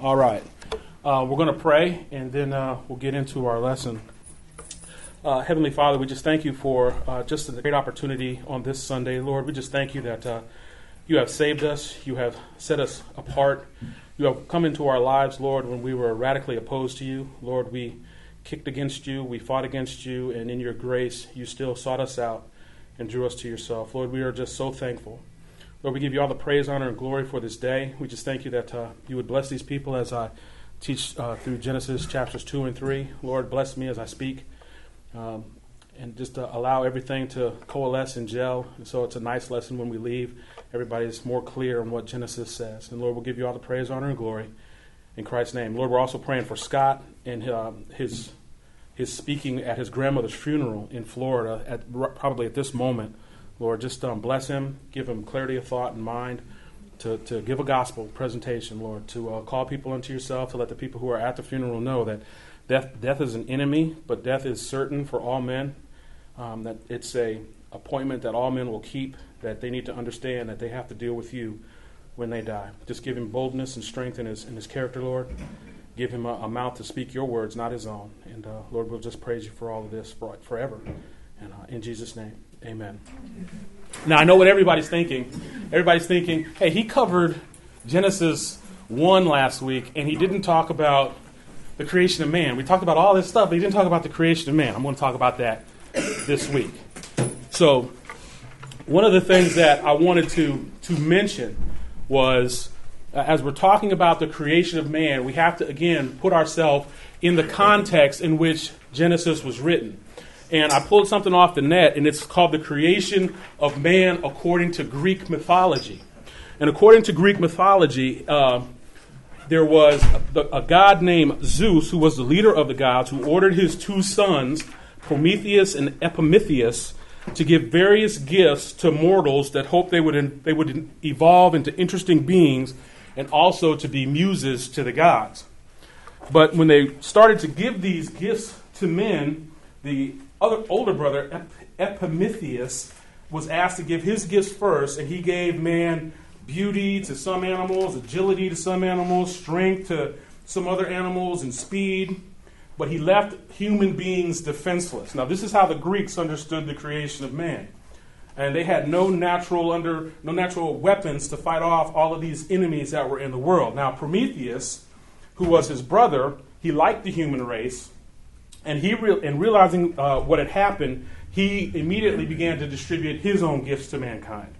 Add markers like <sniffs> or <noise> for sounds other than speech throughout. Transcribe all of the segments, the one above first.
All right. Uh, we're going to pray and then uh, we'll get into our lesson. Uh, Heavenly Father, we just thank you for uh, just a great opportunity on this Sunday. Lord, we just thank you that uh, you have saved us, you have set us apart, you have come into our lives, Lord, when we were radically opposed to you. Lord, we kicked against you, we fought against you, and in your grace, you still sought us out and drew us to yourself. Lord, we are just so thankful. Lord, we give you all the praise, honor, and glory for this day. We just thank you that uh, you would bless these people as I teach uh, through Genesis chapters 2 and 3. Lord, bless me as I speak. Um, and just uh, allow everything to coalesce and gel. And so it's a nice lesson when we leave. Everybody's more clear on what Genesis says. And Lord, we'll give you all the praise, honor, and glory in Christ's name. Lord, we're also praying for Scott and um, his his speaking at his grandmother's funeral in Florida at probably at this moment. Lord, just um, bless him, give him clarity of thought and mind to, to give a gospel presentation, Lord, to uh, call people unto yourself, to let the people who are at the funeral know that death, death is an enemy, but death is certain for all men, um, that it's a appointment that all men will keep, that they need to understand that they have to deal with you when they die. Just give him boldness and strength in his, in his character, Lord. Give him a, a mouth to speak your words, not his own. And uh, Lord, we'll just praise you for all of this for, forever. And uh, in Jesus' name. Amen. Now, I know what everybody's thinking. Everybody's thinking, hey, he covered Genesis 1 last week, and he didn't talk about the creation of man. We talked about all this stuff, but he didn't talk about the creation of man. I'm going to talk about that this week. So, one of the things that I wanted to, to mention was uh, as we're talking about the creation of man, we have to, again, put ourselves in the context in which Genesis was written and I pulled something off the net, and it's called The Creation of Man According to Greek Mythology. And according to Greek mythology, uh, there was a, a, god named Zeus who was the leader of the gods who ordered his two sons, Prometheus and Epimetheus, to give various gifts to mortals that hoped they would, they would evolve into interesting beings and also to be muses to the gods. But when they started to give these gifts to men, the other older brother, Ep- Epimetheus, was asked to give his gifts first, and he gave man beauty to some animals, agility to some animals, strength to some other animals, and speed. But he left human beings defenseless. Now, this is how the Greeks understood the creation of man. And they had no natural under no natural weapons to fight off all of these enemies that were in the world. Now, Prometheus, who was his brother, he liked the human race, and he re- and realizing uh, what had happened, he immediately began to distribute his own gifts to mankind.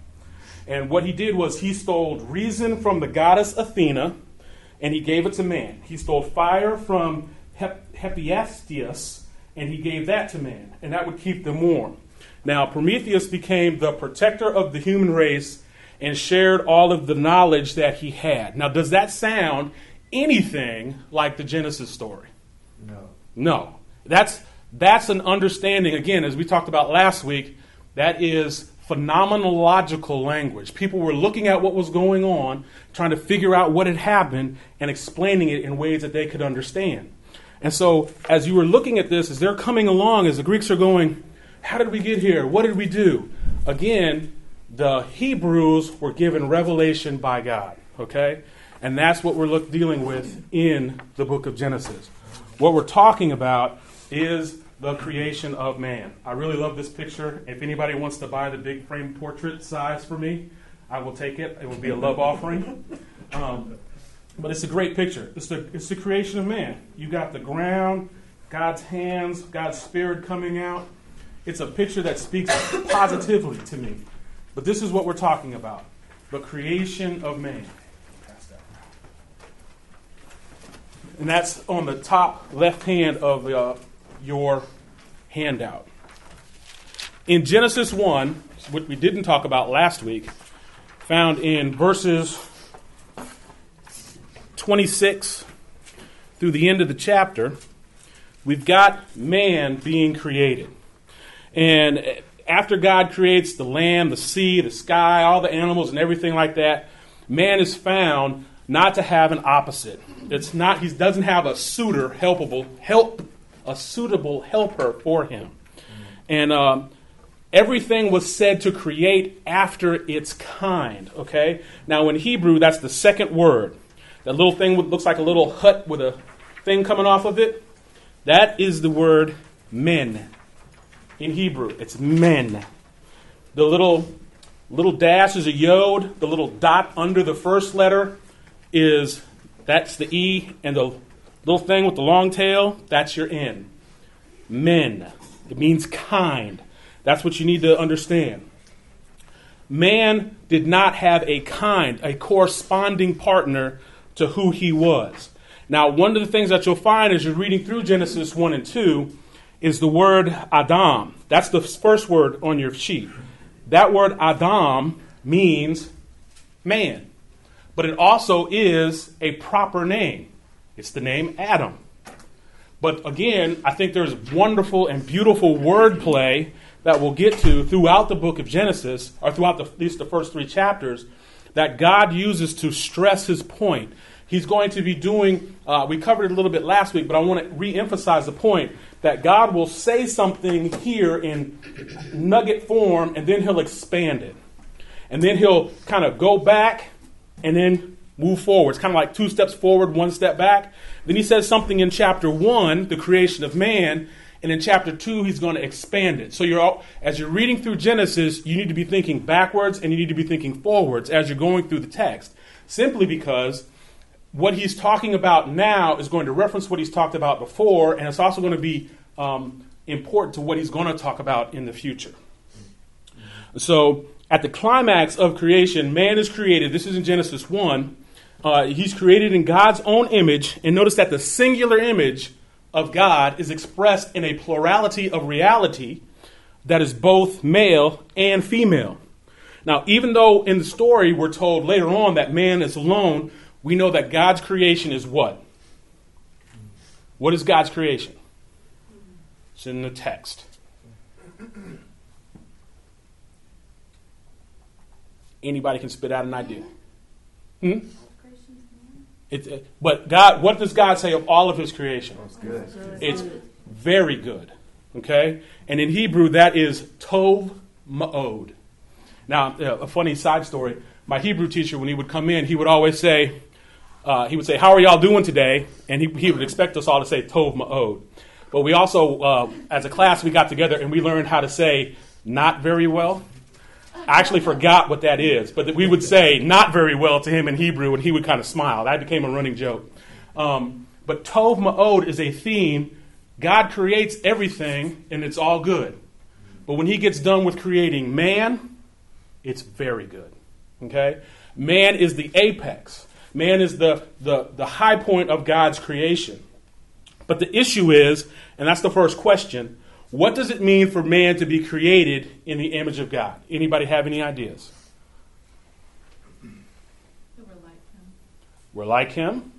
And what he did was he stole reason from the goddess Athena, and he gave it to man. He stole fire from Hep- Hephaestus, and he gave that to man, and that would keep them warm. Now, Prometheus became the protector of the human race and shared all of the knowledge that he had. Now, does that sound anything like the Genesis story? No. No. That's, that's an understanding, again, as we talked about last week, that is phenomenological language. People were looking at what was going on, trying to figure out what had happened, and explaining it in ways that they could understand. And so, as you were looking at this, as they're coming along, as the Greeks are going, How did we get here? What did we do? Again, the Hebrews were given revelation by God, okay? And that's what we're look, dealing with in the book of Genesis. What we're talking about is the creation of man. I really love this picture. If anybody wants to buy the big frame portrait size for me, I will take it. It will be a love offering. Um, but it's a great picture. It's the, it's the creation of man. You got the ground, God's hands, God's spirit coming out. It's a picture that speaks positively to me. But this is what we're talking about the creation of man. And that's on the top left hand of uh, your handout. In Genesis 1, what we didn't talk about last week, found in verses 26 through the end of the chapter, we've got man being created. And after God creates the land, the sea, the sky, all the animals, and everything like that, man is found not to have an opposite. It's not he doesn't have a suitor helpable help a suitable helper for him. And um, everything was said to create after its kind. Okay? Now, in Hebrew, that's the second word. that little thing looks like a little hut with a thing coming off of it. That is the word men in Hebrew. It's men. The little little dash is a yod. The little dot under the first letter is that's the e, and the little thing with the long tail that's your n. Men. It means kind. That's what you need to understand. Man did not have a kind, a corresponding partner to who he was. Now, one of the things that you'll find as you're reading through Genesis 1 and 2 is the word Adam. That's the first word on your sheet. That word Adam means man, but it also is a proper name. It's the name Adam. But again, I think there's wonderful and beautiful wordplay that we'll get to throughout the book of Genesis, or throughout the, at least the first three chapters, that God uses to stress his point. He's going to be doing, uh, we covered it a little bit last week, but I want to re emphasize the point that God will say something here in nugget form and then he'll expand it. And then he'll kind of go back and then move forward. It's kind of like two steps forward, one step back. Then he says something in chapter one, the creation of man, and in chapter two, he's going to expand it. So you're all, as you're reading through Genesis, you need to be thinking backwards and you need to be thinking forwards as you're going through the text, simply because what he's talking about now is going to reference what he's talked about before, and it's also going to be um, important to what he's going to talk about in the future. So, at the climax of creation, man is created. This is in Genesis 1. Uh, he's created in God's own image, and notice that the singular image of God is expressed in a plurality of reality that is both male and female. Now, even though in the story we're told later on that man is alone, we know that God's creation is what? What is God's creation? It's in the text. Anybody can spit out an idea. Hmm? It, uh, but God, what does God say of all of His creation? It's very good. Okay, and in Hebrew that is tov ma'od. Now, uh, a funny side story: my Hebrew teacher, when he would come in, he would always say, uh, he would say, "How are y'all doing today?" And he, he would expect us all to say tov ma'od. But we also, uh, as a class, we got together and we learned how to say "not very well." I actually forgot what that is, but we would say not very well to him in Hebrew, and he would kind of smile. That became a running joke. Um, but Tov Ma'od is a theme. God creates everything, and it's all good. But when he gets done with creating man, it's very good. Okay? Man is the apex. Man is the, the, the high point of God's creation. But the issue is, and that's the first question, what does it mean for man to be created in the image of God? Anybody have any ideas? We're like him. We're like him.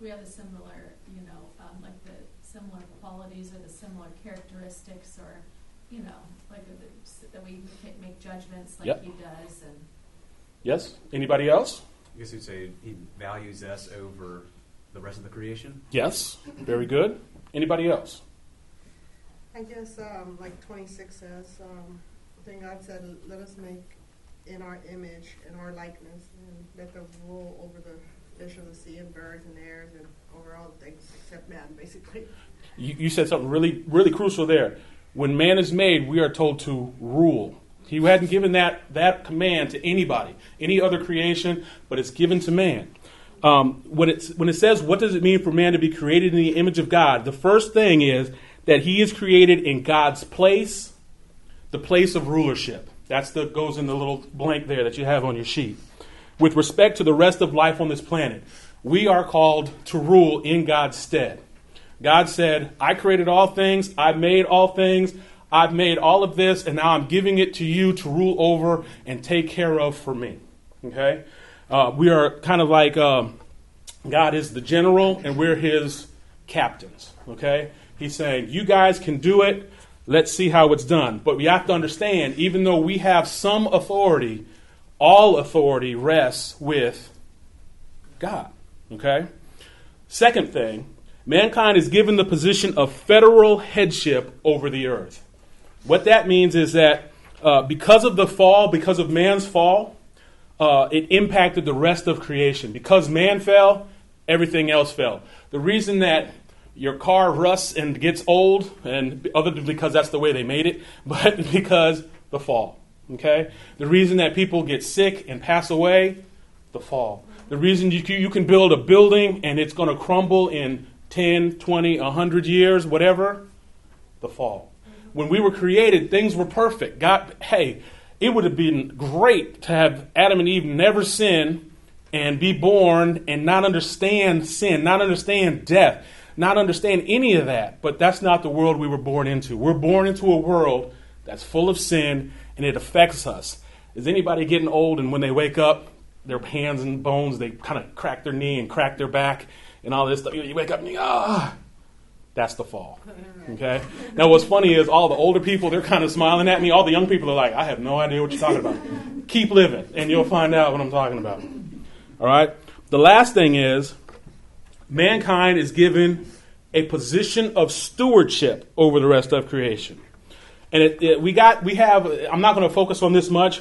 We have a similar, you know, um, like the similar qualities or the similar characteristics, or you know, like the, that we make judgments like Yep. he does, and Yes? Anybody else? I guess you'd say he values us over the rest of the creation. Yes. Very good. Anybody else? I guess, um, like twenty-six says, um, then God said, let us make in our image and our likeness, and let them rule over the fish of the sea and birds and airs and over all things except man, <laughs> basically. You, you said something really, really crucial there. When man is made, we are told to rule. He hadn't given that, that command to anybody, any other creation, but it's given to man. Um, when, it's, when it says, what does it mean for man to be created in the image of God? The first thing is that he is created in God's place, the place of rulership. That's the goes in the little blank there that you have on your sheet. With respect to the rest of life on this planet, we are called to rule in God's stead. God said, I created all things, I made all things, I've made all of this, and now I'm giving it to you to rule over and take care of for me. Okay? Uh, we are kind of like um, God is the general and we're his captains. Okay? He's saying, You guys can do it. Let's see how it's done. But we have to understand, even though we have some authority, all authority rests with God. Okay? Second thing, mankind is given the position of federal headship over the earth. What that means is that uh, because of the fall, because of man's fall, uh, it impacted the rest of creation. Because man fell, everything else fell. The reason that your car rusts and gets old, and other than because that's the way they made it, <laughs> but because the fall. Okay? The reason that people get sick and pass away, the fall. The reason you, you can build a building and it's going to crumble in 10, 20, 100 years, whatever, the fall. When we were created, things were perfect. God, hey, it would have been great to have Adam and Eve never sin and be born and not understand sin, not understand death, not understand any of that. But that's not the world we were born into. We're born into a world that's full of sin and it affects us. Is anybody getting old and when they wake up, their hands and bones, they kind of crack their knee and crack their back and all this stuff? You wake up and you, ah. That's the fall. Okay? Now, what's funny is all the older people, they're kind of smiling at me. All the young people are like, I have no idea what you're talking about. Keep living, and you'll find out what I'm talking about. All right? The last thing is mankind is given a position of stewardship over the rest of creation. And it, it, we got, we have, I'm not going to focus on this much,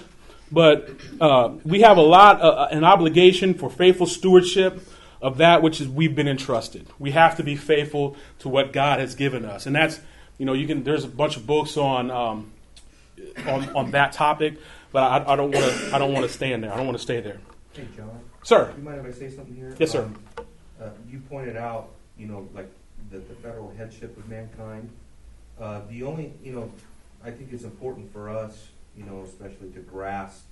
but uh, we have a lot, uh, an obligation for faithful stewardship of that which is we've been entrusted. We have to be faithful to what God has given us, and that's you know you can. There's a bunch of books on um, on, on that topic, but I, I don't want to. I don't want to stay in there. I don't want to stay there. Hey, John. Sir. You mind if I say something here? Yes, sir. Um, uh, you pointed out, you know, like the, the federal headship of mankind. Uh, the only, you know, I think it's important for us, you know, especially to grasp,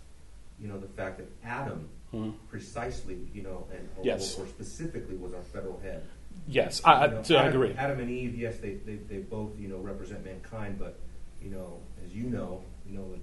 you know, the fact that Adam Mhm. precisely, you know, and or, Yes. or specifically was our federal head. Yes, I, I, You know, so I Adam- agree. Adam and Eve, yes, they, they, they both, you know, represent mankind, but, you know, as you know, you know, it,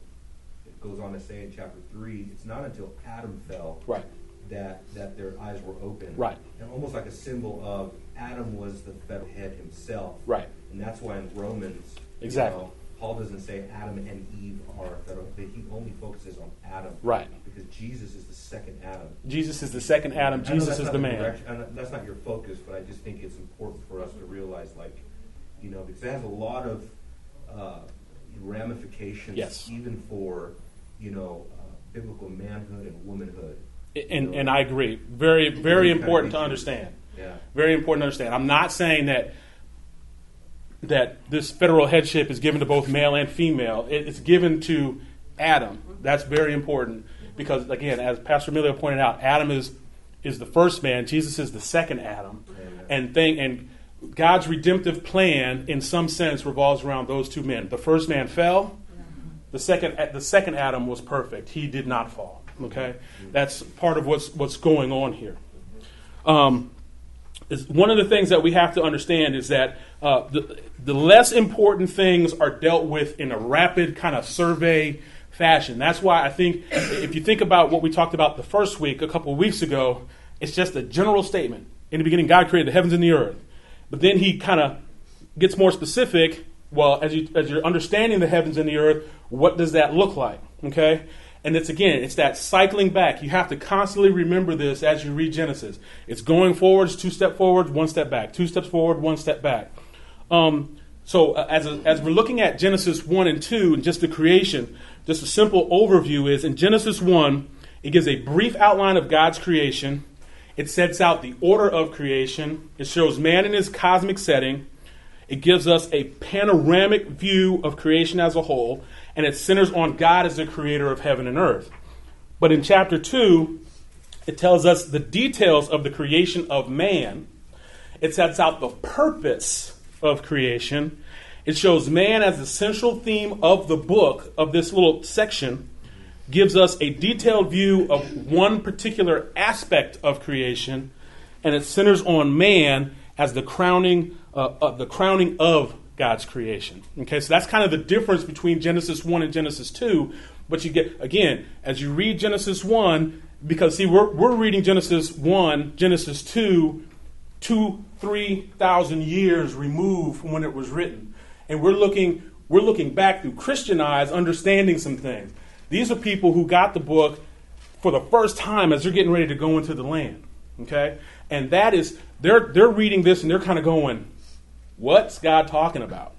it goes on to say in chapter three, it's not until Adam fell Right. that, that their eyes were open. Right. And almost like a symbol of Adam was the federal head himself. Right. And that's why in Romans, you Exactly. know, Paul doesn't say Adam and Eve are federal, he only focuses on Adam. Right. Because Jesus is the second Adam. Jesus is the second Adam. Jesus is the man. direction- That's not your focus, but I just think it's important for us to realize, like, you know, because it has a lot of uh, ramifications, Yes. even for, you know, uh, biblical manhood and womanhood. And and I agree. Very very important to understand. Yeah. Very important to understand. I'm not saying that that this federal headship is given to both male and female. It's given to Adam. That's very important because again, as Pastor Emilio pointed out, Adam is is the first man. Jesus is the second Adam, Amen. and thing and God's redemptive plan, in some sense, revolves around those two men. The first man fell. The second, the second Adam was perfect. He did not fall. Okay, that's part of what's what's going on here. Um, is one of the things that we have to understand is that uh, the, the less important things are dealt with in a rapid kind of survey fashion. That's why I think if you think about what we talked about the first week, a couple of weeks ago, it's just a general statement. In the beginning, God created the heavens and the earth. But then he kind of gets more specific. Well, as, you, as you're understanding the heavens and the earth, what does that look like? Okay? And it's again, it's that cycling back. You have to constantly remember this as you read Genesis. It's going forwards, two step forward, one step back, two steps forward, one step back. Um, so uh, as, a, as we're looking at Genesis 1 and 2 and just the creation, just a simple overview is in Genesis 1, it gives a brief outline of God's creation. It sets out the order of creation. It shows man in his cosmic setting. It gives us a panoramic view of creation as a whole, and it centers on God as the creator of heaven and earth. But in chapter 2, it tells us the details of the creation of man. It sets out the purpose of creation. It shows man as the central theme of the book, of this little section, gives us a detailed view of one particular aspect of creation, and it centers on man as the crowning, uh, uh, the crowning of God's creation. Okay, so that's kind of the difference between Genesis 1 and Genesis 2. But you get, again, as you read Genesis 1, because see, we're, we're reading Genesis 1, Genesis 2, two, three thousand years removed from when it was written. And we're looking, we're looking back through Christian eyes, understanding some things. These are people who got the book for the first time as they're getting ready to go into the land. Okay? And that is, they're, they're reading this and they're kind of going, what's God talking about?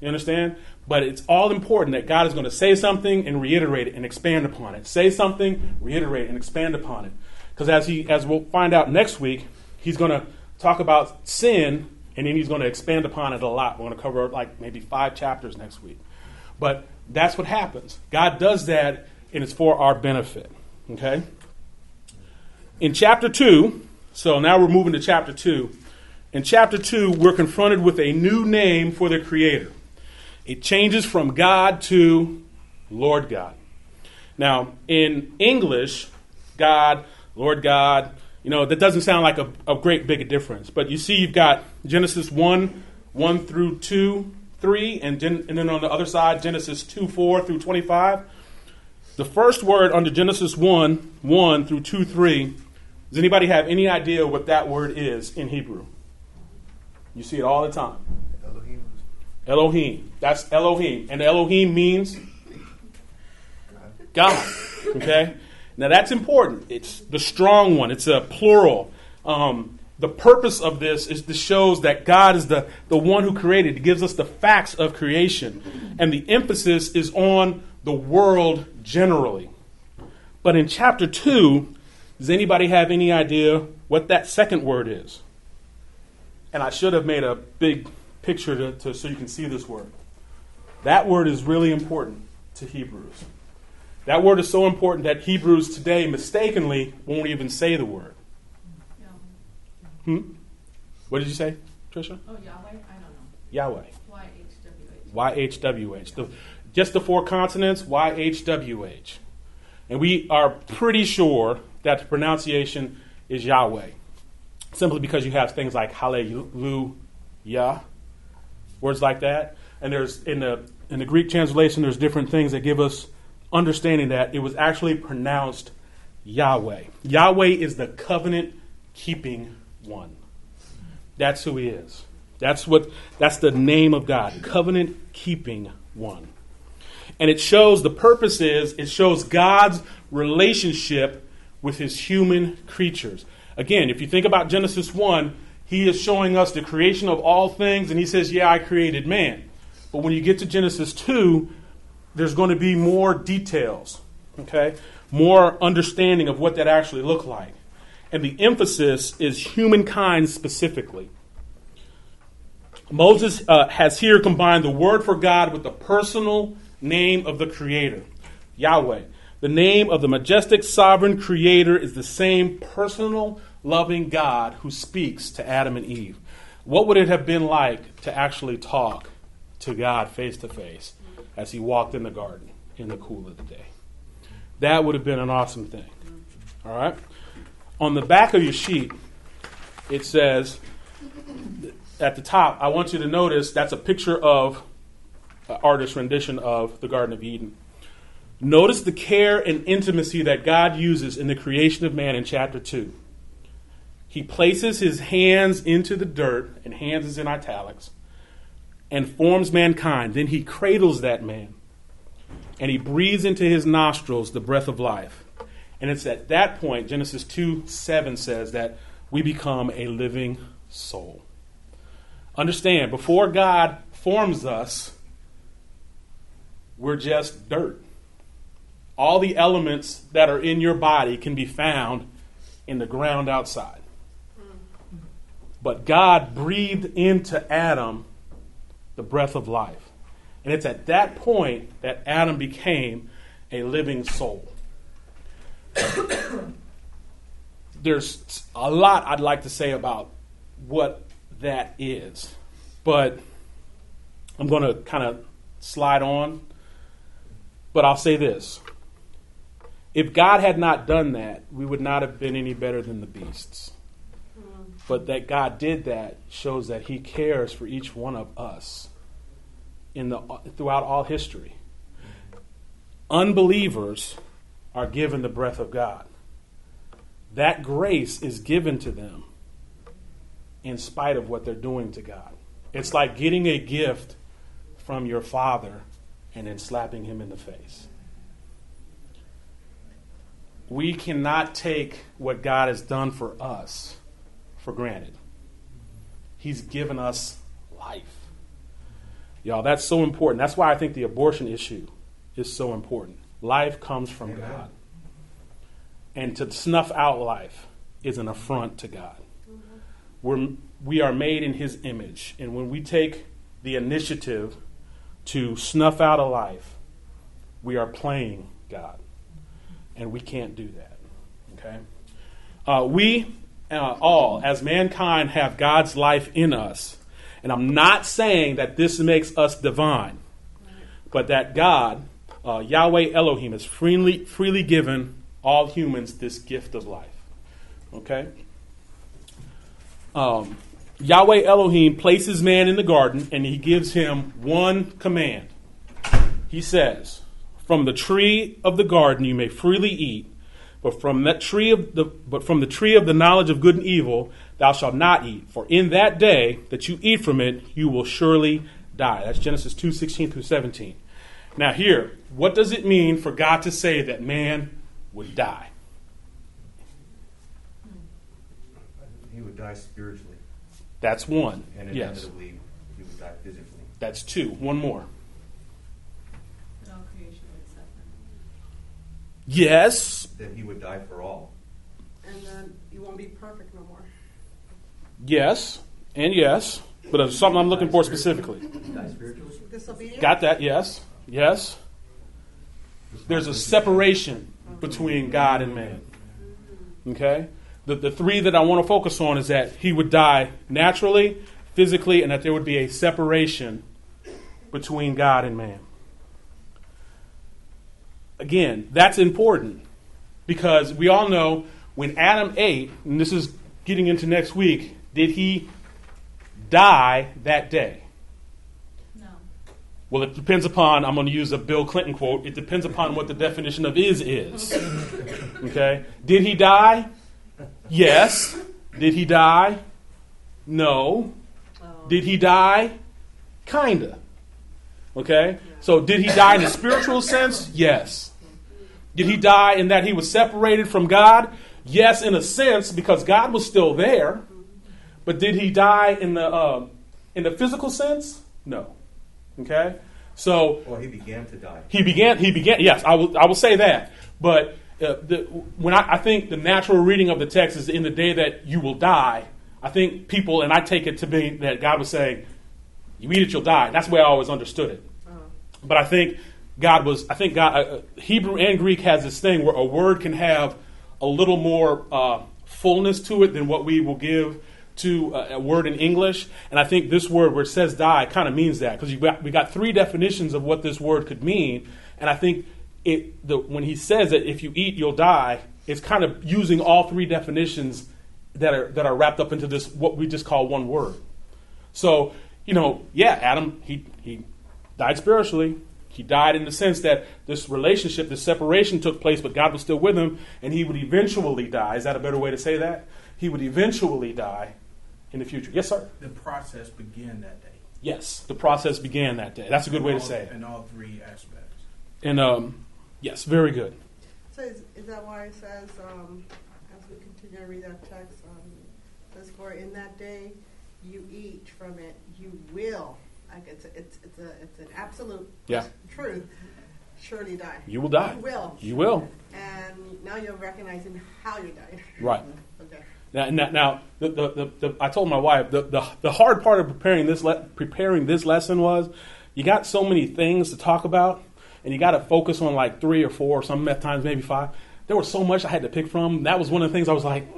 You understand? But it's all important that God is going to say something and reiterate it and expand upon it. Say something, reiterate and expand upon it. Because as he as we'll find out next week, he's going to talk about sin and then he's going to expand upon it a lot. We're going to cover like maybe five chapters next week. But that's what happens. God does that and it's for our benefit. Okay? In chapter 2, so now we're moving to chapter 2. In chapter 2, we're confronted with a new name for the Creator. It changes from God to Lord God. Now, in English, God, Lord God, you know, that doesn't sound like a, a great big difference. But you see, you've got Genesis 1, 1 through 2, 3, and, Gen- and then on the other side, Genesis 2, 4 through 25. The first word under Genesis 1, 1 through 2, 3, does anybody have any idea what that word is in Hebrew? You see it all the time. Elohim. Elohim. That's Elohim. And Elohim means God. Okay? Now that's important. It's the strong one, it's a plural. Um, the purpose of this is to shows that God is the, the one who created. It gives us the facts of creation. And the emphasis is on the world generally. But in chapter 2, does anybody have any idea what that second word is? And I should have made a big picture to, to, so you can see this word. That word is really important to Hebrews. That word is so important that Hebrews today mistakenly won't even say the word. Hmm? What did you say, Trisha? Oh, Yahweh? I don't know. Yahweh. Y-H-W-H. YHWH. The, just the four consonants, YHWH. And we are pretty sure that the pronunciation is Yahweh. Simply because you have things like hallelujah, words like that. And there's in the in the Greek translation, there's different things that give us understanding that it was actually pronounced Yahweh. Yahweh is the covenant keeping one. That's who he is. That's what that's the name of God, covenant keeping one. And it shows the purpose is it shows God's relationship with his human creatures. Again, if you think about Genesis 1, he is showing us the creation of all things and he says, "Yeah, I created man." But when you get to Genesis 2, there's going to be more details, okay? More understanding of what that actually looked like. And the emphasis is humankind specifically. Moses uh, has here combined the word for God with the personal name of the Creator, Yahweh. The name of the majestic sovereign Creator is the same personal, loving God who speaks to Adam and Eve. What would it have been like to actually talk to God face to face as he walked in the garden in the cool of the day? That would have been an awesome thing. All right? On the back of your sheet, it says, at the top, I want you to notice that's a picture of an artist's rendition of the Garden of Eden. Notice the care and intimacy that God uses in the creation of man in chapter 2. He places his hands into the dirt, and hands is in italics, and forms mankind. Then he cradles that man, and he breathes into his nostrils the breath of life. And it's at that point, Genesis 2 7 says that we become a living soul. Understand, before God forms us, we're just dirt. All the elements that are in your body can be found in the ground outside. But God breathed into Adam the breath of life. And it's at that point that Adam became a living soul. <coughs> There's a lot I'd like to say about what that is, but I'm going to kind of slide on. But I'll say this if God had not done that, we would not have been any better than the beasts. But that God did that shows that He cares for each one of us in the, throughout all history. Unbelievers are given the breath of God. That grace is given to them in spite of what they're doing to God. It's like getting a gift from your father and then slapping him in the face. We cannot take what God has done for us for granted. He's given us life. Y'all, that's so important. That's why I think the abortion issue is so important. Life comes from Amen. God. And to snuff out life is an affront to God. We're, we are made in His image. And when we take the initiative to snuff out a life, we are playing God. And we can't do that. Okay? Uh, we uh, all, as mankind, have God's life in us. And I'm not saying that this makes us divine, but that God, uh, Yahweh Elohim, has freely, freely given all humans this gift of life. Okay? Um, Yahweh Elohim places man in the garden and he gives him one command. He says, From the tree of the garden you may freely eat, but from that tree of the but from the tree of the knowledge of good and evil thou shalt not eat, for in that day that you eat from it you will surely die. That's Genesis 2, 16 through 17. Now here, what does it mean for God to say that man would die? He would die spiritually, That's one. and Yes. inevitably he would die physically. That's two. One more. That all creation would suffer. Yes. That he would die for all. And then you won't be perfect no more. Yes. And yes. But it's something I'm looking for specifically. Die spiritually? Disobedience? Got that? Yes. Yes. There's a separation between God and man. Okay? The, the three that I want to focus on is that he would die naturally, physically, and that there would be a separation between God and man. Again, that's important because we all know when Adam ate, and this is getting into next week, did he die that day? No. Well, it depends upon, I'm going to use a Bill Clinton quote, it depends upon what the definition of is is. Okay? Did he die? Yes. Did he die? No. Did he die? Kinda. Okay? So, did he die in a spiritual sense? Yes. Did he die in that he was separated from God? Yes, in a sense, because God was still there. But did he die in the uh, in the physical sense? No. Okay. So Well, he began to die. he began. He began. Yes, I will. I will say that. But uh, the, when I, I think the natural reading of the text is in the day that you will die. I think people, and I take it to be that God was saying, "You eat it, you'll die." That's the way I always understood it. But I think God was. I think God. Uh, Hebrew and Greek has this thing where a word can have a little more uh, fullness to it than what we will give to a, a word in English. And I think this word, where it says "die," kind of means that because we got three definitions of what this word could mean. And I think it the, when he says that if you eat, you'll die, it's kind of using all three definitions that are that are wrapped up into this what we just call one word. So, you know, yeah, Adam, he, he died spiritually. He died in the sense that this relationship, this separation took place, but God was still with him, and he would eventually die. Is that a better way to say that? He would eventually die in the future. Yes, sir? the process began that day. Yes, the process began that day. That's a good way to say it. In all three aspects. And um, yes, very good. So is, is that why it says, um, as we continue to read that text, um, it says, for in that day you eat from it, you will, like it's, a- it's, it's a, it's an absolute Yeah. truth, surely die. You will die. You will. You will. And now you're recognizing how you died. Right. <laughs> Okay. Now, now, now the, the, the, the, I told my wife the, the, the hard part of preparing this le- preparing this lesson was you got so many things to talk about, and you got to focus on like three or four, some meth times maybe five. There was so much I had to pick from. That was one of the things I was like, <laughs>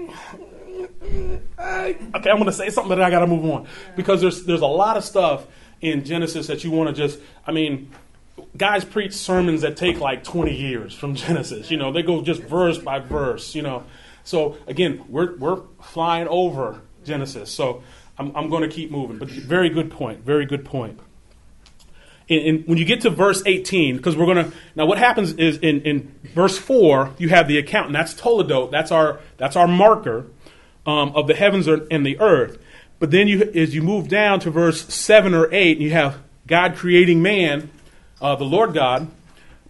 okay, I'm going to say something, but I got to move on because there's there's a lot of stuff in Genesis that you want to just. I mean, guys preach sermons that take like 20 years from <laughs> Genesis. You know, they go just verse by verse. You know, so again, we're we're flying over Genesis. So I'm I'm going to keep moving. But very good point. Very good point. In, when you get to verse 18, because we're going to now, what happens is in, in verse four you have the account, and that's Toledot. That's our that's our marker um, of the heavens and the earth. But then you, as you move down to verse seven or eight, you have God creating man, uh, the Lord God.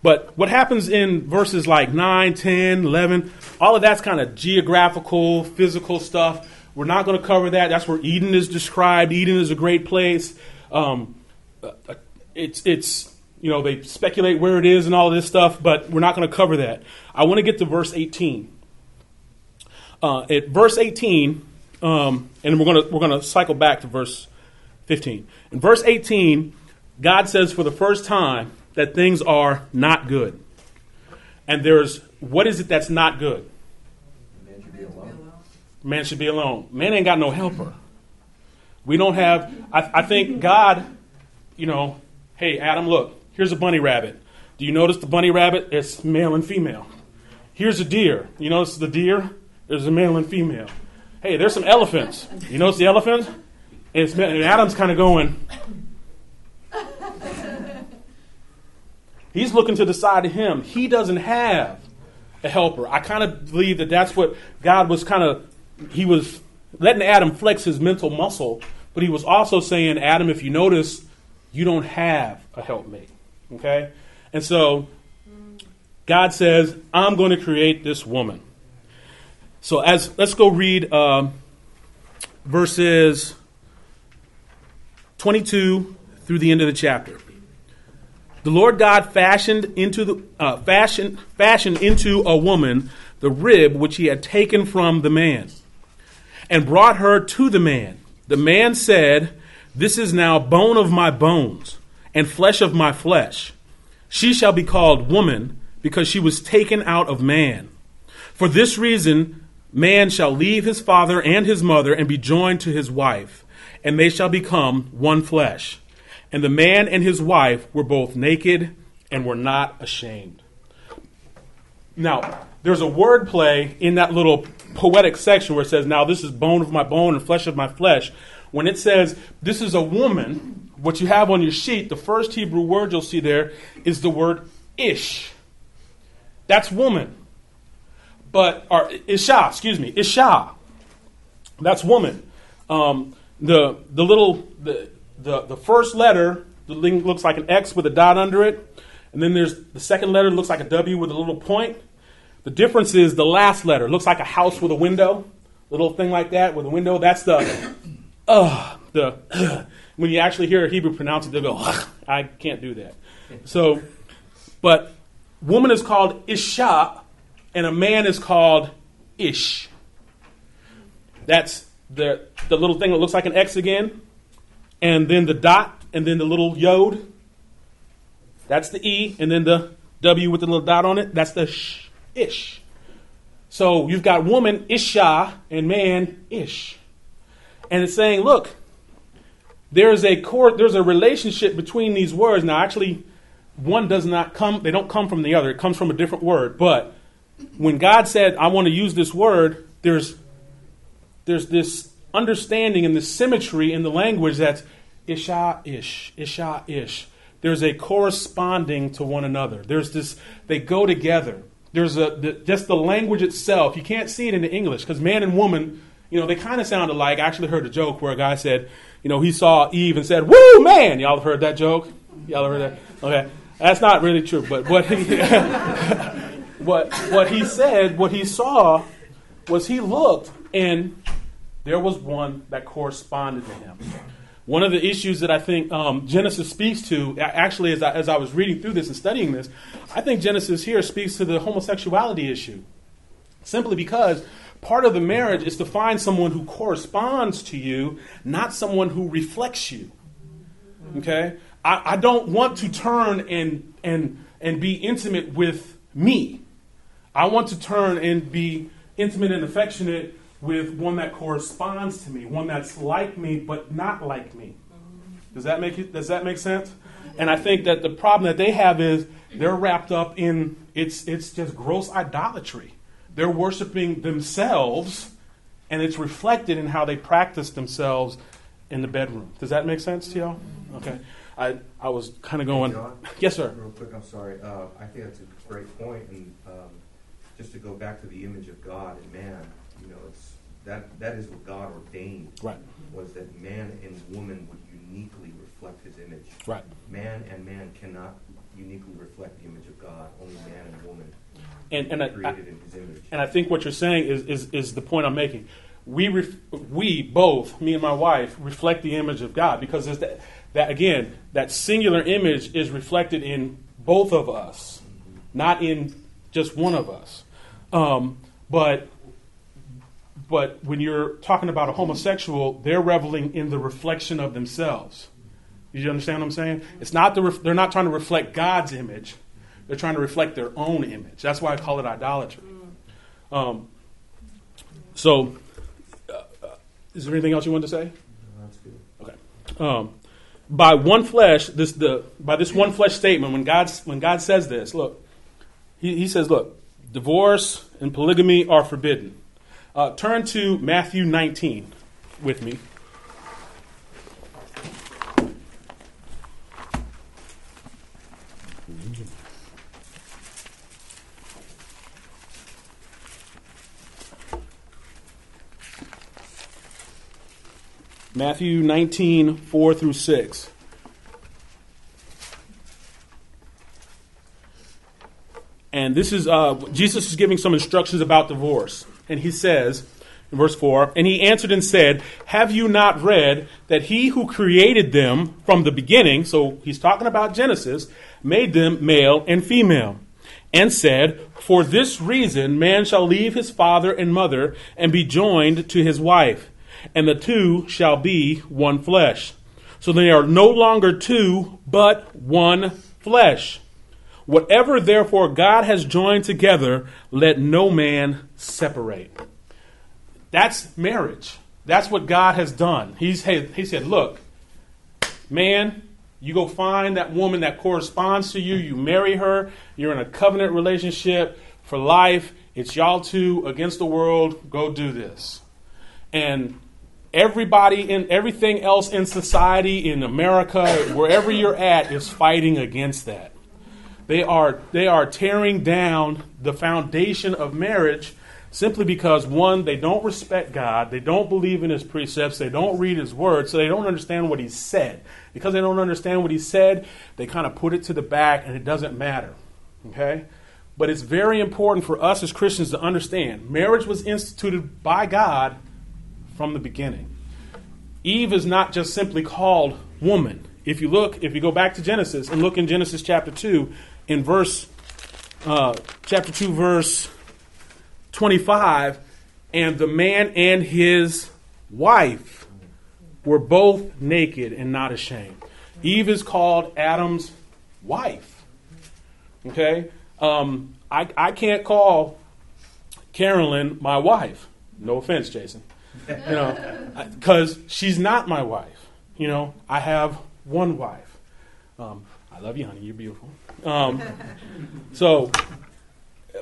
But what happens in verses like 9, 10, 11, all of that's kind of geographical, physical stuff. We're not going to cover that. That's where Eden is described. Eden is a great place. Um, uh, it's it's you know they speculate where it is and all this stuff, but we're not going to cover that. I want to get to verse 18. Uh, at verse 18, um, and we're to we're to cycle back to verse 15. In verse 18, God says for the first time that things are not good, and there's what is it that's not good? Man should be alone. Man should be alone. Man ain't got no helper. We don't have. I, I think God, you know, hey Adam, look, here's a bunny rabbit. Do you notice the bunny rabbit? It's male and female. Here's a deer. You notice the deer? There's a male and female. Hey, there's some elephants. You notice the elephants? It's and Adam's kind of going. He's looking to the side of him. He doesn't have a helper. I kind of believe that that's what God was kind of, he was letting Adam flex his mental muscle, but he was also saying, Adam, if you notice, you don't have a helpmate. Okay? And so God says, I'm going to create this woman. So as let's go read um, verses 22 through the end of the chapter. The Lord God fashioned into the uh, fashioned fashioned into a woman the rib which he had taken from the man, and brought her to the man. The man said, "This is now bone of my bones and flesh of my flesh. She shall be called woman because she was taken out of man. For this reason, man shall leave his father and his mother and be joined to his wife, and they shall become one flesh." And the man and his wife were both naked and were not ashamed. Now, there's a word play in that little poetic section where it says, Now this is bone of my bone and flesh of my flesh. When it says, This is a woman, what you have on your sheet, the first Hebrew word you'll see there is the word ish. That's woman. But, or isha, excuse me, isha. That's woman. Um, the, the little, the, the, the first letter the looks like an X with a dot under it, and then there's the second letter looks like a W with a little point. The difference is the last letter looks like a house with a window, little thing like that with a window. That's the <coughs> uh the <coughs> when you actually hear a Hebrew pronounce it, they'll go, "Ugh." I can't do that. So, but woman is called Isha, and a man is called Ish. That's the the little thing that looks like an X again and then the dot, and then the little yod. That's the E, and then the W with the little dot on it. That's the sh, ish. So you've got woman, isha, and man, ish. And it's saying, look, there's a core, there's a relationship between these words. Now, actually, one does not come, they don't come from the other. It comes from a different word. But when God said, I want to use this word, there's there's this understanding and this symmetry in the language that's isha ish, isha ish. There's a corresponding to one another. There's this, they go together. There's a, the, just the language itself. You can't see it in the English because man and woman, you know, they kind of sound alike. I actually heard a joke where a guy said, you know, he saw Eve and said, woo, man. Y'all have heard that joke? Y'all have heard that? Okay. That's not really true, but what <laughs> what, what he said, what he saw was he looked and there was one that corresponded to him. One of the issues that I think um, Genesis speaks to, actually, as I, as I was reading through this and studying this, I think Genesis here speaks to the homosexuality issue. Simply because part of the marriage is to find someone who corresponds to you, not someone who reflects you. Okay? I, I don't want to turn and, and, and be intimate with me. I want to turn and be intimate and affectionate with one that corresponds to me, one that's like me but not like me. Does that make it, does that make sense? And I think that the problem that they have is they're wrapped up in it's it's just gross idolatry. They're worshiping themselves and it's reflected in how they practice themselves in the bedroom. Does that make sense to y'all? Okay. I I was kind of going John? <laughs> Yes, sir. Real quick, I'm sorry. Uh, I think that's a great point, and um, just to go back to the image of God and man, you know, it's that that is what God ordained Right. was that man and woman would uniquely reflect His image. Right. Man and man cannot uniquely reflect the image of God. Only man and woman And and I, I, created in His image. And I think what you're saying is, is, is the point I'm making. We, ref, we both, me and my wife, reflect the image of God because there's that, that again, that singular image is reflected in both of us, not in just one of us. Um, but but when you're talking about a homosexual, they're reveling in the reflection of themselves. You understand what I'm saying? It's not the ref- they're not trying to reflect God's image; they're trying to reflect their own image. That's why I call it idolatry. Um, so, uh, uh, is there anything else you wanted to say? That's good. Okay. Um, by one flesh, this the by this one flesh statement, when God when God says this, look, he, he says, look, divorce and polygamy are forbidden. Uh, turn to Matthew 19 with me. Matthew 19, 4 through 6. And this is, uh, Jesus is giving some instructions about divorce. And he says, in verse 4, And he answered and said, Have you not read that he who created them from the beginning, so he's talking about Genesis, made them male and female? And said, For this reason man shall leave his father and mother and be joined to his wife, and the two shall be one flesh. So they are no longer two, but one flesh. Whatever therefore God has joined together, let no man separate. That's marriage. That's what God has done. He's, he said, Look, man, you go find that woman that corresponds to you, you marry her, you're in a covenant relationship for life. It's y'all two against the world. Go do this. And everybody in everything else in society, in America, wherever you're at, is fighting against that. They are, they are tearing down the foundation of marriage simply because, one, they don't respect God, they don't believe in His precepts, they don't read His word, so they don't understand what He said. Because they don't understand what He said, they kind of put it to the back and it doesn't matter. Okay? But it's very important for us as Christians to understand marriage was instituted by God from the beginning. Eve is not just simply called woman. If you look, if you go back to Genesis and look in Genesis chapter 2, in verse uh, chapter 2 verse 25 and the man and his wife were both naked and not ashamed. Eve is called adam's wife. Okay? Um, I, I can't call carolyn my wife. No offense jason. You know because she's not my wife. You know i have one wife. Um, i love you honey. You're beautiful um, so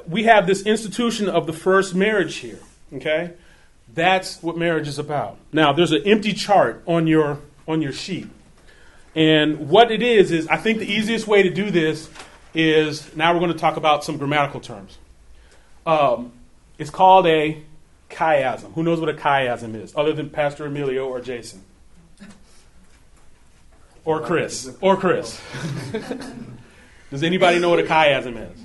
we have this institution of the first marriage here. Okay, that's what marriage is about. Now, there's an empty chart on your on your sheet, and what it is is I think the easiest way to do this is now we're going to talk about some grammatical terms. Um, it's called a chiasm. Who knows what a chiasm is, other than Pastor Emilio or Jason? Or Chris. Or Chris. <laughs> <laughs> Does anybody know what a chiasm is?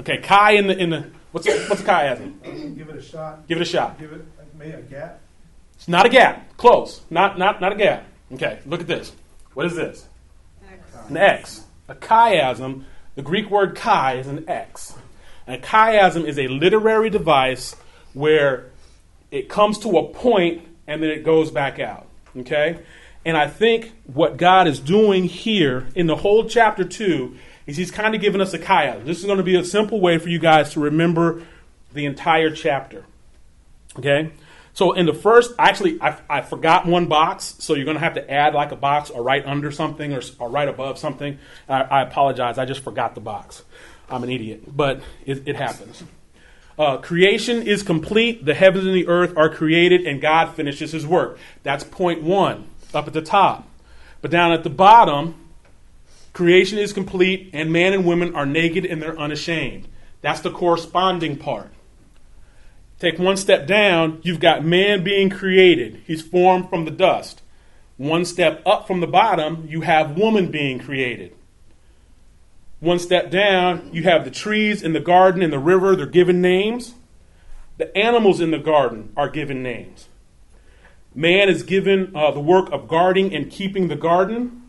Okay, chi in the in the what's a, what's a chiasm? Give it a shot. Give it a shot. Give it like maybe a gap. It's not a gap. Close. Not not not a gap. Okay, look at this. What is this? An X. A chiasm. The Greek word chi is an X. And a chiasm is a literary device where it comes to a point and then it goes back out. Okay? And I think what God is doing here in the whole chapter 2 is he's kind of giving us a kaya. This is going to be a simple way for you guys to remember the entire chapter. Okay? So in the first, actually, I, I forgot one box, so you're going to have to add like a box or right under something or, or right above something. I, I apologize, I just forgot the box. I'm an idiot, but it, it happens. Uh, creation is complete, the heavens and the earth are created, and God finishes his work. That's point one, up at the top. But down at the bottom, Creation is complete, and man and women are naked and they're unashamed. That's the corresponding part. Take one step down, you've got man being created. He's formed from the dust. One step up from the bottom, you have woman being created. One step down, you have the trees in the garden and the river, they're given names. The animals in the garden are given names. Man is given uh, the work of guarding and keeping the garden.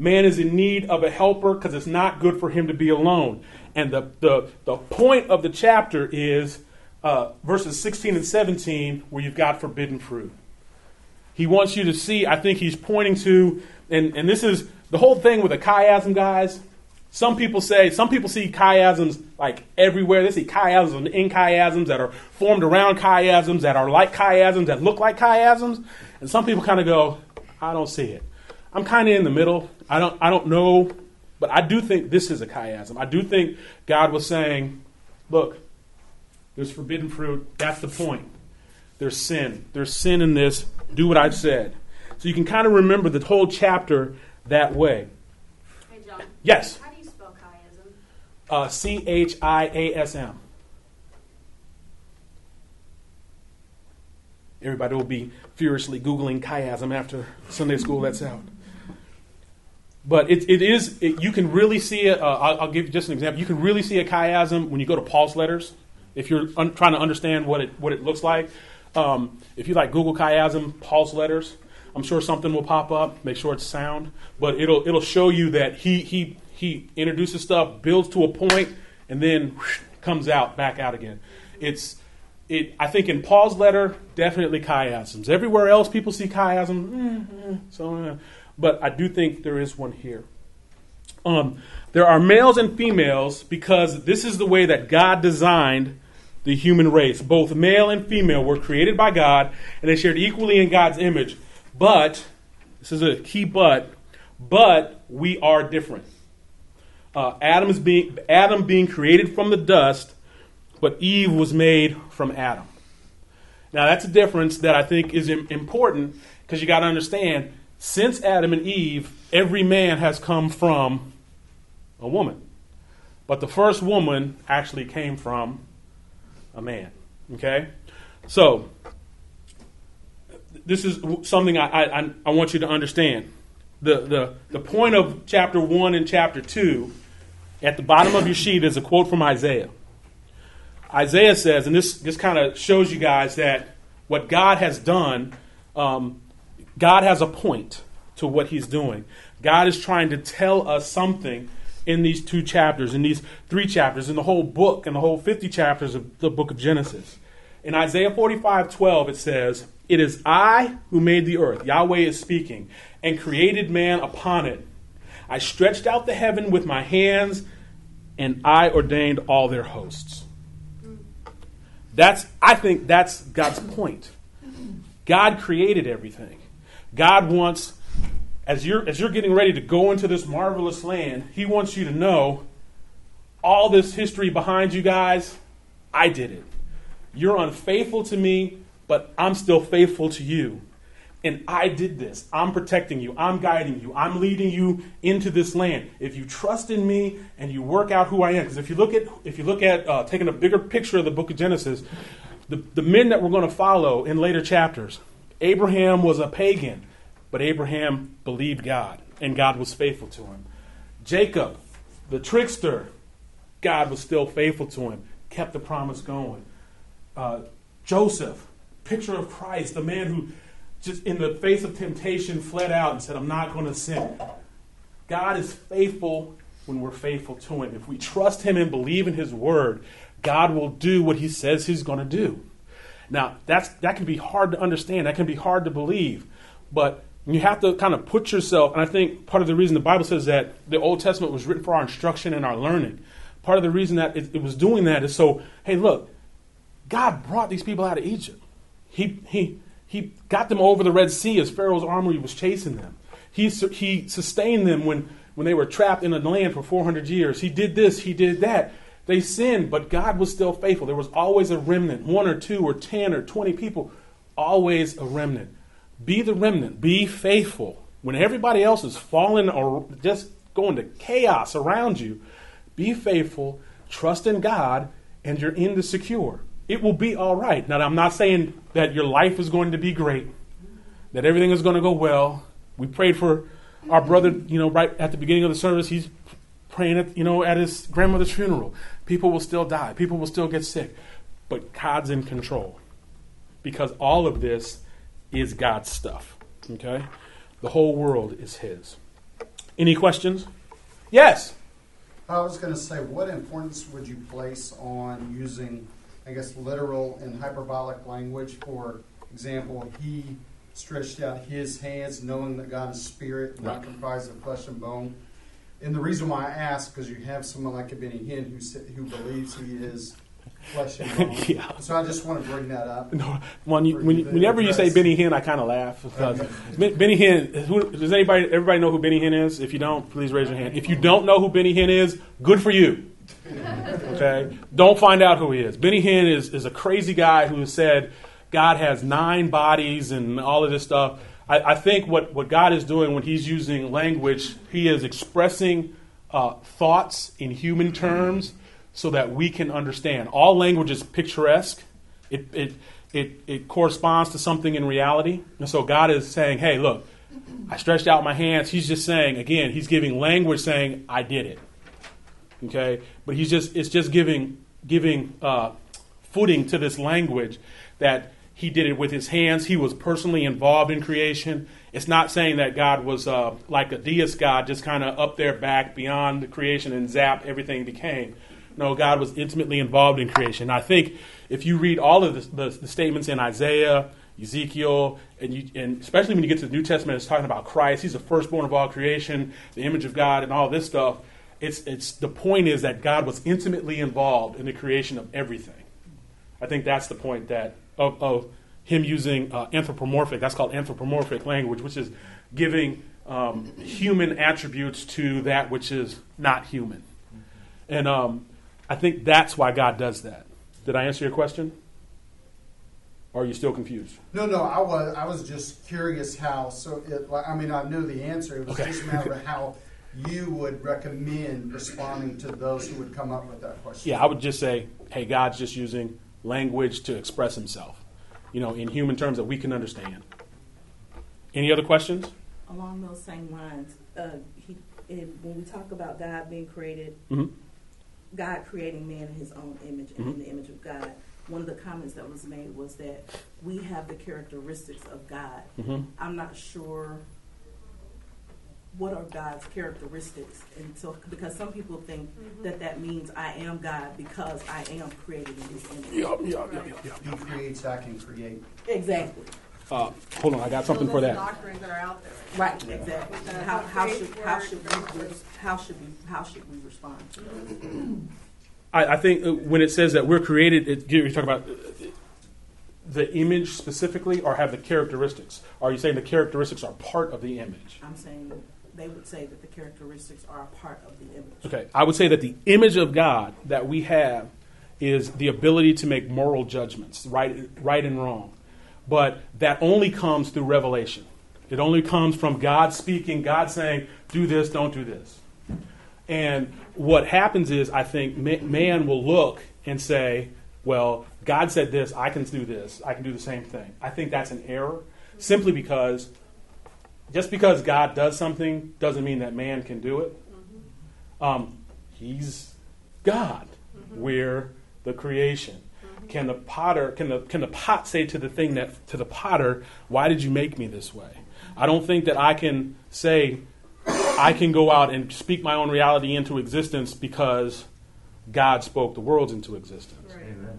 Man is in need of a helper because it's not good for him to be alone. And the, the, the point of the chapter is uh, verses 16 and 17, where you've got forbidden fruit. He wants you to see, I think he's pointing to, and, and this is the whole thing with the chiasm, guys. Some people say, some people see chiasms like everywhere. They see chiasms in chiasms that are formed around chiasms, that are like chiasms, that look like chiasms. And some people kind of go, I don't see it. I'm kind of in the middle. I don't, I don't know, but I do think this is a chiasm. I do think God was saying, look, there's forbidden fruit. That's the point. There's sin. There's sin in this. Do what I've said. So you can kind of remember the whole chapter that way. Hey, John. Yes. How do you spell chiasm? Uh, C H I A S M. Everybody will be furiously Googling chiasm after Sunday school lets out. But it, it is, it, you can really see it. Uh, I'll, I'll give just an example. You can really see a chiasm when you go to Paul's letters, if you're un- trying to understand what it, what it looks like. Um, if you like Google chiasm, Paul's letters, I'm sure something will pop up. Make sure it's sound, but it'll it'll show you that he he he introduces stuff, builds to a point, and then whoosh, <sniffs> comes out back out again. It's it. I think in Paul's letter, definitely chiasms. Everywhere else, people see chiasm. mm, mm, so, uh, but I do think there is one here. Um, there are males and females because this is the way that God designed the human race. Both male and female were created by God, and they shared equally in God's image. But, this is a key but, but we are different. Uh, Adam, is being, Adam being created from the dust, but Eve was made from Adam. Now, that's a difference that I think is important because you got to understand since Adam and Eve, every man has come from a woman. But the first woman actually came from a man. Okay? So, this is something I, I, I want you to understand. The, the, the point of chapter 1 and chapter 2, at the bottom of your sheet, is a quote from Isaiah. Isaiah says, and this, this kind of shows you guys that what God has done, um, God has a point to what he's doing. God is trying to tell us something in these two chapters, in these three chapters, in the whole book, in the whole 50 chapters of the book of Genesis. In Isaiah 45 12, it says, It is I who made the earth, Yahweh is speaking, and created man upon it. I stretched out the heaven with my hands, and I ordained all their hosts. That's, I think that's God's point. God created everything. God wants, as you're, as you're getting ready to go into this marvelous land, He wants you to know all this history behind you guys, I did it. You're unfaithful to me, but I'm still faithful to you. And I did this. I'm protecting you. I'm guiding you. I'm leading you into this land. If you trust in me and you work out who I am, because if you look at if you look at uh, taking a bigger picture of the book of Genesis, the, the men that we're going to follow in later chapters, Abraham was a pagan, but Abraham believed God, and God was faithful to him. Jacob, the trickster, God was still faithful to him, kept the promise going. Uh, Joseph, picture of Christ, the man who just in the face of temptation fled out and said, I'm not going to sin. God is faithful when we're faithful to Him. If we trust Him and believe in His Word, God will do what He says He's going to do. Now, that's, that can be hard to understand, that can be hard to believe, but you have to kind of put yourself, and I think part of the reason the Bible says that the Old Testament was written for our instruction and our learning. Part of the reason that it, it was doing that is so, hey, look, God brought these people out of Egypt. He, he, he got them over the Red Sea as Pharaoh's army was chasing them. He, he sustained them when, when they were trapped in a land for 400 years. He did this, he did that. They sinned, but God was still faithful. There was always a remnant one or two or 10 or 20 people, always a remnant. Be the remnant, be faithful. When everybody else is falling or just going to chaos around you, be faithful, trust in God, and you're in the secure it will be all right. Now, I'm not saying that your life is going to be great, that everything is going to go well. We prayed for our brother, you know, right at the beginning of the service. He's praying at, you know, at his grandmother's funeral. People will still die. People will still get sick. But God's in control because all of this is God's stuff. Okay? The whole world is His. Any questions? Yes. I was going to say, what importance would you place on using, I guess, literal and hyperbolic language? For example, he stretched out his hands, knowing that God is spirit, not Right. comprised of flesh and bone. And the reason why I ask, because you have someone like a Benny Hinn who who believes he is flesh and bone. <laughs> Yeah. So I just want to bring that up. No, when you, when you, whenever you say. Benny Hinn, I kind of laugh because Ben- Benny Hinn. Who, does anybody everybody know who Benny Hinn is? If you don't, please raise your hand. If you don't know who Benny Hinn is, good for you. <laughs> Okay, don't find out who he is. Benny Hinn is is a crazy guy who said God has nine bodies and all of this stuff. I, I think what what God is doing when He's using language, He is expressing uh, thoughts in human terms so that we can understand. All language is picturesque. It, it, it, it corresponds to something in reality. And so God is saying, hey, look, I stretched out my hands. He's just saying, again, he's giving language saying, I did it. Okay? But he's just, it's just giving, giving uh, footing to this language that he did it with his hands. He was personally involved in creation. It's not saying that God was uh, like a deist God, just kind of up there back beyond the creation and zap, everything became. No, God was intimately involved in creation. I think if you read all of the, the, the statements in Isaiah, Ezekiel, and, you, and especially when you get to the New Testament, it's talking about Christ. He's the firstborn of all creation, the image of God, and all this stuff. It's, it's the point is that God was intimately involved in the creation of everything. I think that's the point that of, of him using uh, anthropomorphic. That's called anthropomorphic language, which is giving um, human attributes to that which is not human. And um, I think that's why God does that. Did I answer your question? Or are you still confused? No, no, I was I was just curious how. So it, I mean, I knew the answer. It was Okay. just a matter of <laughs> how you would recommend responding to those who would come up with that question. Yeah, I would just say, hey, God's just using language to express himself, you know, in human terms that we can understand. Any other questions? Along those same lines, uh, he, in, when we talk about God being created, hmm God creating man in his own image and in Mhm. the image of God, one of the comments that was made was that we have the characteristics of God. hmm I'm not sure what are God's characteristics, and so because some people think that that means I am God because I am created in His image. Yeah, yeah, yeah, yeah, yeah. He creates, I can create. Exactly. Uh, hold on, I got something for that. doctrines that are out there. Right. Exactly. Uh, How, how should how should we how should we how should we respond? to those? <clears throat> I, I think uh, when it says that we're created, it, you're talking about uh, the image specifically, or have the characteristics? Are you saying the characteristics are part of the image? I'm saying they would say that the characteristics are a part of the image. Okay, I would say that the image of God that we have is the ability to make moral judgments, right, right and wrong. But that only comes through revelation. It only comes from God speaking, God saying, do this, don't do this. And what happens is, I think man will look and say, well, God said this, I can do this, I can do the same thing. I think that's an error simply because just because God does something doesn't mean that man can do it. Um, he's God. We're the creation. Can the potter can the can the pot say to the thing that to the potter, why did you make me this way? I don't think that I can say I can go out and speak my own reality into existence because God spoke the worlds into existence. Amen.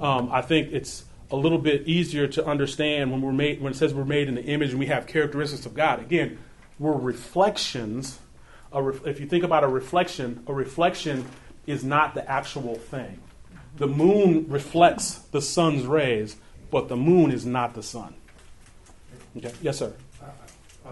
Um, I think it's a little bit easier to understand when we're made when it says we're made in the image and we have characteristics of God. Again, we're reflections. Ref, if you think about a reflection, a reflection is not the actual thing. The moon reflects the sun's rays, but the moon is not the sun. Okay. Yes, sir.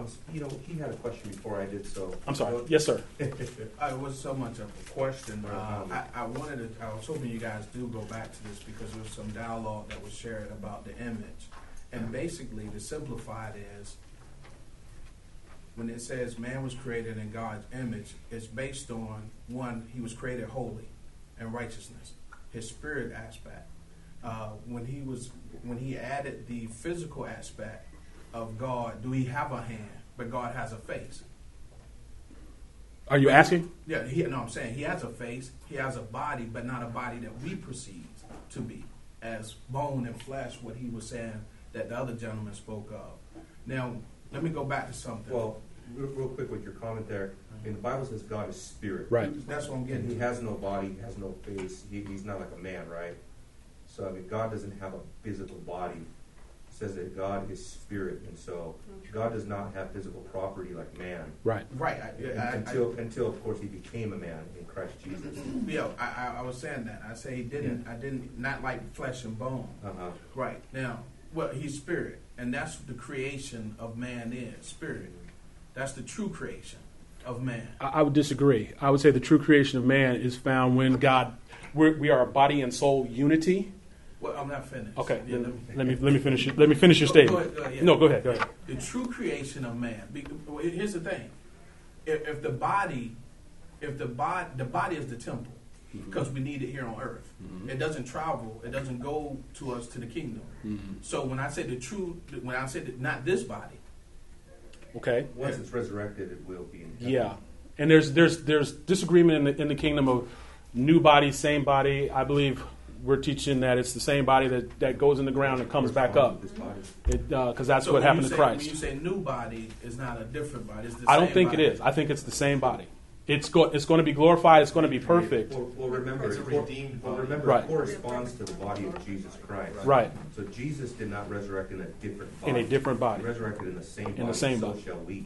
I- I you know, he had a question before I did, so. I'm sorry. Yes, sir. <laughs> It was so much of a question. Uh, I, I wanted to, I was hoping you guys do go back to this because there was some dialogue that was shared about the image. And basically, to simplify it is, when it says man was created in God's image, it's based on one, he was created holy and righteousness, his spirit aspect. Uh, when he was, when he added the physical aspect of God, do he have a hand? But God has a face. Are you asking? Yeah, he, no, I'm saying he has a face, he has a body, but not a body that we perceive to be as bone and flesh. What he was saying that the other gentleman spoke of. Now, let me go back to something. Well, real, real quick with your comment there, uh-huh. I mean, the Bible says God is spirit. Right. That's what I'm getting he has no body, he has no face, he, he's not like a man, right? So, I mean, God doesn't have a physical body. It says that God is spirit, and so God does not have physical property like man. Right. Right, I, I, I, Until, until, of course, he became a man in Christ Jesus. <clears throat> yeah, I, I, I was saying that. I say he didn't, I didn't, not like flesh and bone. Uh-huh. Right, now, well, he's spirit, and that's what the creation of man is, spirit. That's the true creation of man. I, I would disagree. I would say the true creation of man is found when God, we're, we are a body and soul unity. Well, I'm not finished. Okay, Yeah, let me- let me let me finish. Let me finish your Go- go statement. ahead, go ahead, yeah. No, go ahead. Go ahead. the true creation of man. Here's the thing: if, if the body, if the body, the body is the temple, mm-hmm. because we need it here on earth. Mm-hmm. It doesn't travel. It doesn't go to us to the kingdom. Mm-hmm. So when I say the true, when I say that not this body, Okay. Once it's resurrected, it will be in heaven. Yeah, and there's there's there's disagreement in the in the kingdom of new body, same body. I believe we're teaching that it's the same body that, that goes in the ground and comes back up. This body. It uh, because that's so what happened you to say, When you say new body, is not a different body. It's the I don't think body. it is. I think it's the same body. It's go, it's going to be glorified. It's going to be perfect. Well, well remember, It's a it cor- redeemed well, body. remember, Right. it corresponds to the body of Jesus Christ. Right. So Jesus did not resurrect in a different body. In a different body. He resurrected in the same body. In the same so body. shall we.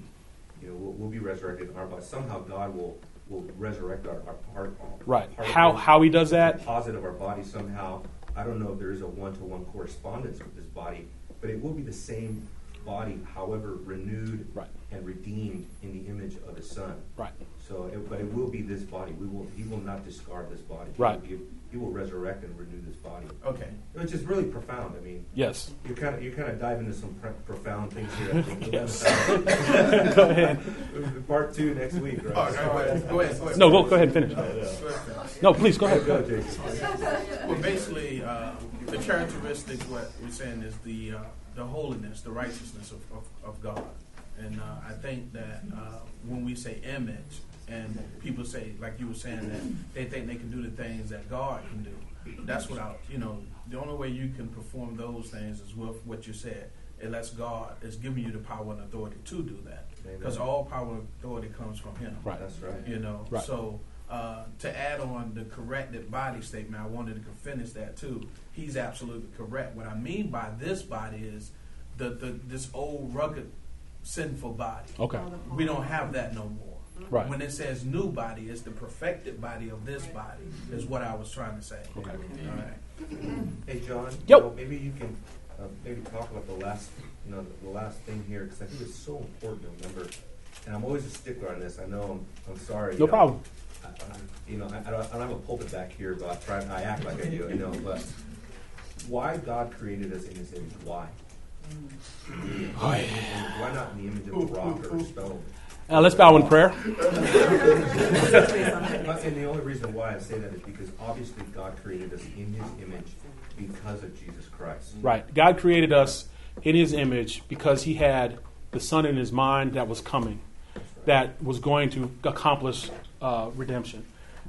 You know, we'll, we'll be resurrected in our body. Somehow God will, will resurrect our, our part. Uh, right. part- How how he does that? Composite of our body somehow. I don't know if there is a one-to-one correspondence with this body, but it will be the same body, however renewed Right. and redeemed in the image of His Son. Right. So, it, but it will be this body. We will. He will not discard this body. He Right. will give- he will resurrect and renew this body, Okay. which is really profound. I mean, Yes. you kind of you kind of dive into some pr- profound things here. <laughs> I think. Yes. <laughs> Go ahead. Part two next week, right? All right, go ahead. Go ahead. Go ahead. No, go go ahead and finish. Go ahead. No, please go ahead. Go, Jason. Well, basically, uh, the characteristics what we're saying is the uh, the holiness, the righteousness of, of, of God, and uh, I think that uh, when we say image, and people say, like you were saying, that they think they can do the things that God can do. That's without, you know, the only way you can perform those things is with what you said. Unless God is giving you the power and authority to do that, because all power and authority comes from Him Right. That's right. you know. Right. So uh, to add on the corrected body statement, I wanted to finish that too. He's absolutely correct. What I mean by this body is the, the this old rugged sinful body. Okay. We don't have that no more. Right. When it says new body, it's the perfected body of this body, is what I was trying to say. Okay. All right. <clears throat> Hey, John. Yo. you know, maybe you can uh, maybe talk about the last, you know, the last thing here because I think it's so important to remember. And I'm always a stickler on this. I know. I'm, I'm sorry. No know. problem. I, I, you know, I, I, don't, I don't have a pulpit back here, but I try. I act like I do. You know, but why God created us in His image? Why? Why, and why not in the image of a rock or a stone? Uh, let's bow in prayer. And the only reason why I say that is because obviously God created us in His image because of Jesus Christ. Right. God created us in His image because He had the Son in His mind that was coming, that was going to accomplish uh, redemption.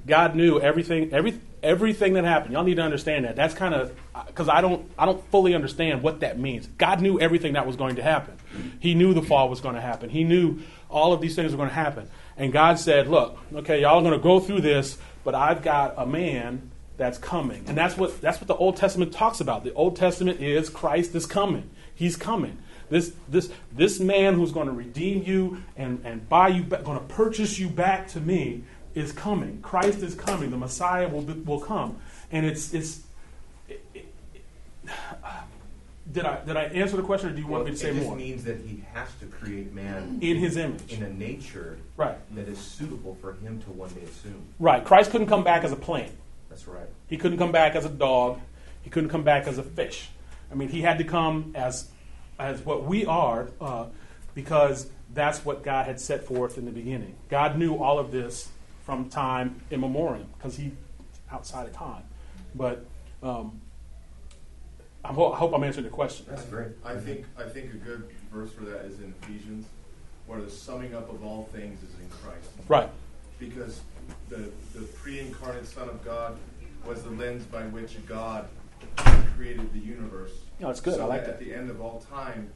God knew everything, every everything that happened. Y'all need to understand that. That's kind of because I don't I don't fully understand what that means. God knew everything that was going to happen. He knew the fall was going to happen. He knew all of these things are going to happen. And God said, "Look, okay, y'all are going to go through this, but I've got a man that's coming." And that's what that's what the Old Testament talks about. The Old Testament is Christ is coming. He's coming. This this this man who's going to redeem you and and buy you back, going to purchase you back to me is coming. Christ is coming. The Messiah will will come. And it's it's. it- it- did I did I answer the question, or do you want me to say more? it just means that He has to create man In His image, in a nature right? that is suitable for Him to one day assume. Right. Christ couldn't come back as a plant. That's right. He couldn't come back as a dog. He couldn't come back as a fish. I mean, he had to come as as what we are uh, because that's what God had set forth in the beginning. God knew all of this from time immemorial because he outside of time. But um, I, ho- I hope I'm answering the question. That's great. I think, I think a good verse for that is in Ephesians, where the summing up of all things is in Christ. Right. Because the, the pre-incarnate Son of God was the lens by which God created the universe. Oh, no, it's good. So I like that that. at the end of all time,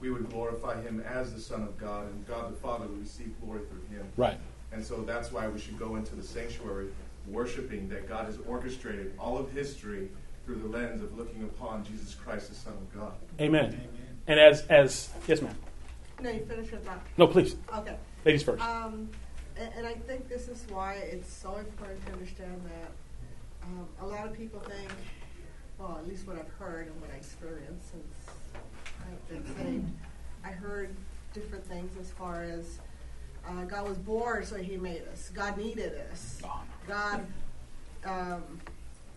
we would glorify him as the Son of God, and God the Father would receive glory through him. Right. And so that's why we should go into the sanctuary worshiping that God has orchestrated all of history through the lens of looking upon Jesus Christ, the Son of God. Amen. And as as yes, ma'am. No, you finish with that. No, please, Okay. ladies first. Um, and, and I think this is why it's so important to understand that um, a lot of people think, well, at least what I've heard and what I experienced since I've been saved, I heard different things as far as uh, God was born, so He made us. God needed us. God um,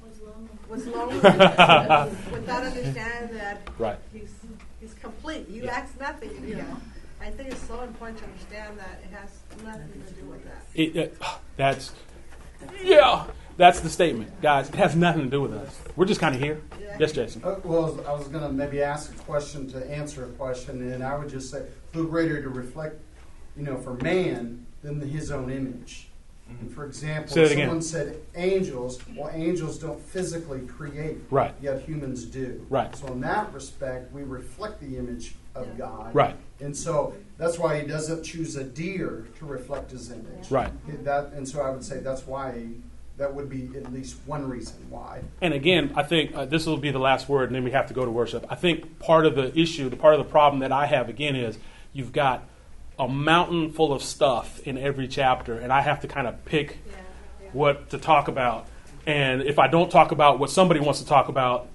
Was lonely. <laughs> was lonely <laughs> without understanding that Right. He's He's complete. He Yeah. lacks nothing. You know. I think it's so important to understand that it has nothing to do with that. It, it- <sighs> that's yeah. That's the statement, guys. It has nothing to do with us. We're just kind of here. Yeah. Yes, Jason. Uh, Well, I was going to maybe ask a question to answer a question, and I would just say, who greater to reflect, you know, for man than his own image? And for example, Say that again. someone said angels. Well, angels don't physically create, Right. yet humans do. Right. So in that respect, we reflect the image of God. Right. And so that's why he doesn't choose a deer to reflect his image. Right. That, and so I would say that's why that would be at least one reason why. And again, I think uh, this will be the last word, and then we have to go to worship. I think part of the issue, the part of the problem that I have again is you've got a mountain full of stuff in every chapter, and I have to kind of pick Yeah, yeah. what to talk about. And if I don't talk about what somebody wants to talk about,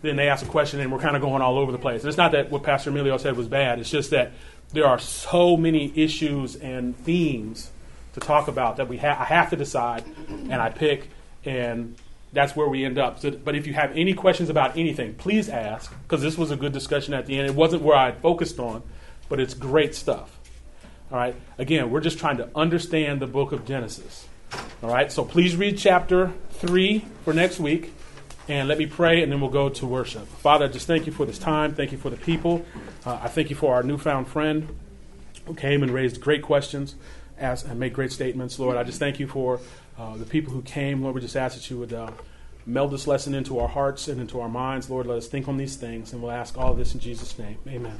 then they ask a question, and we're kind of going all over the place. And it's not that what Pastor Emilio said was bad. It's just that there are so many issues and themes to talk about that we ha- I have to decide, and I pick, and that's where we end up. So, but if you have any questions about anything, please ask, because this was a good discussion at the end. It wasn't where I focused on, but it's great stuff. All right. Again, we're just trying to understand the book of Genesis. All right. So please read chapter three for next week, and let me pray, and then we'll go to worship. Father, I just thank you for this time. Thank you for the people. Uh, I thank you for our newfound friend who came and raised great questions asked, and made great statements. Lord, I just thank you for uh, the people who came. Lord, we just ask that you would uh, meld this lesson into our hearts and into our minds. Lord, let us think on these things, and we'll ask all this in Jesus' name. Amen.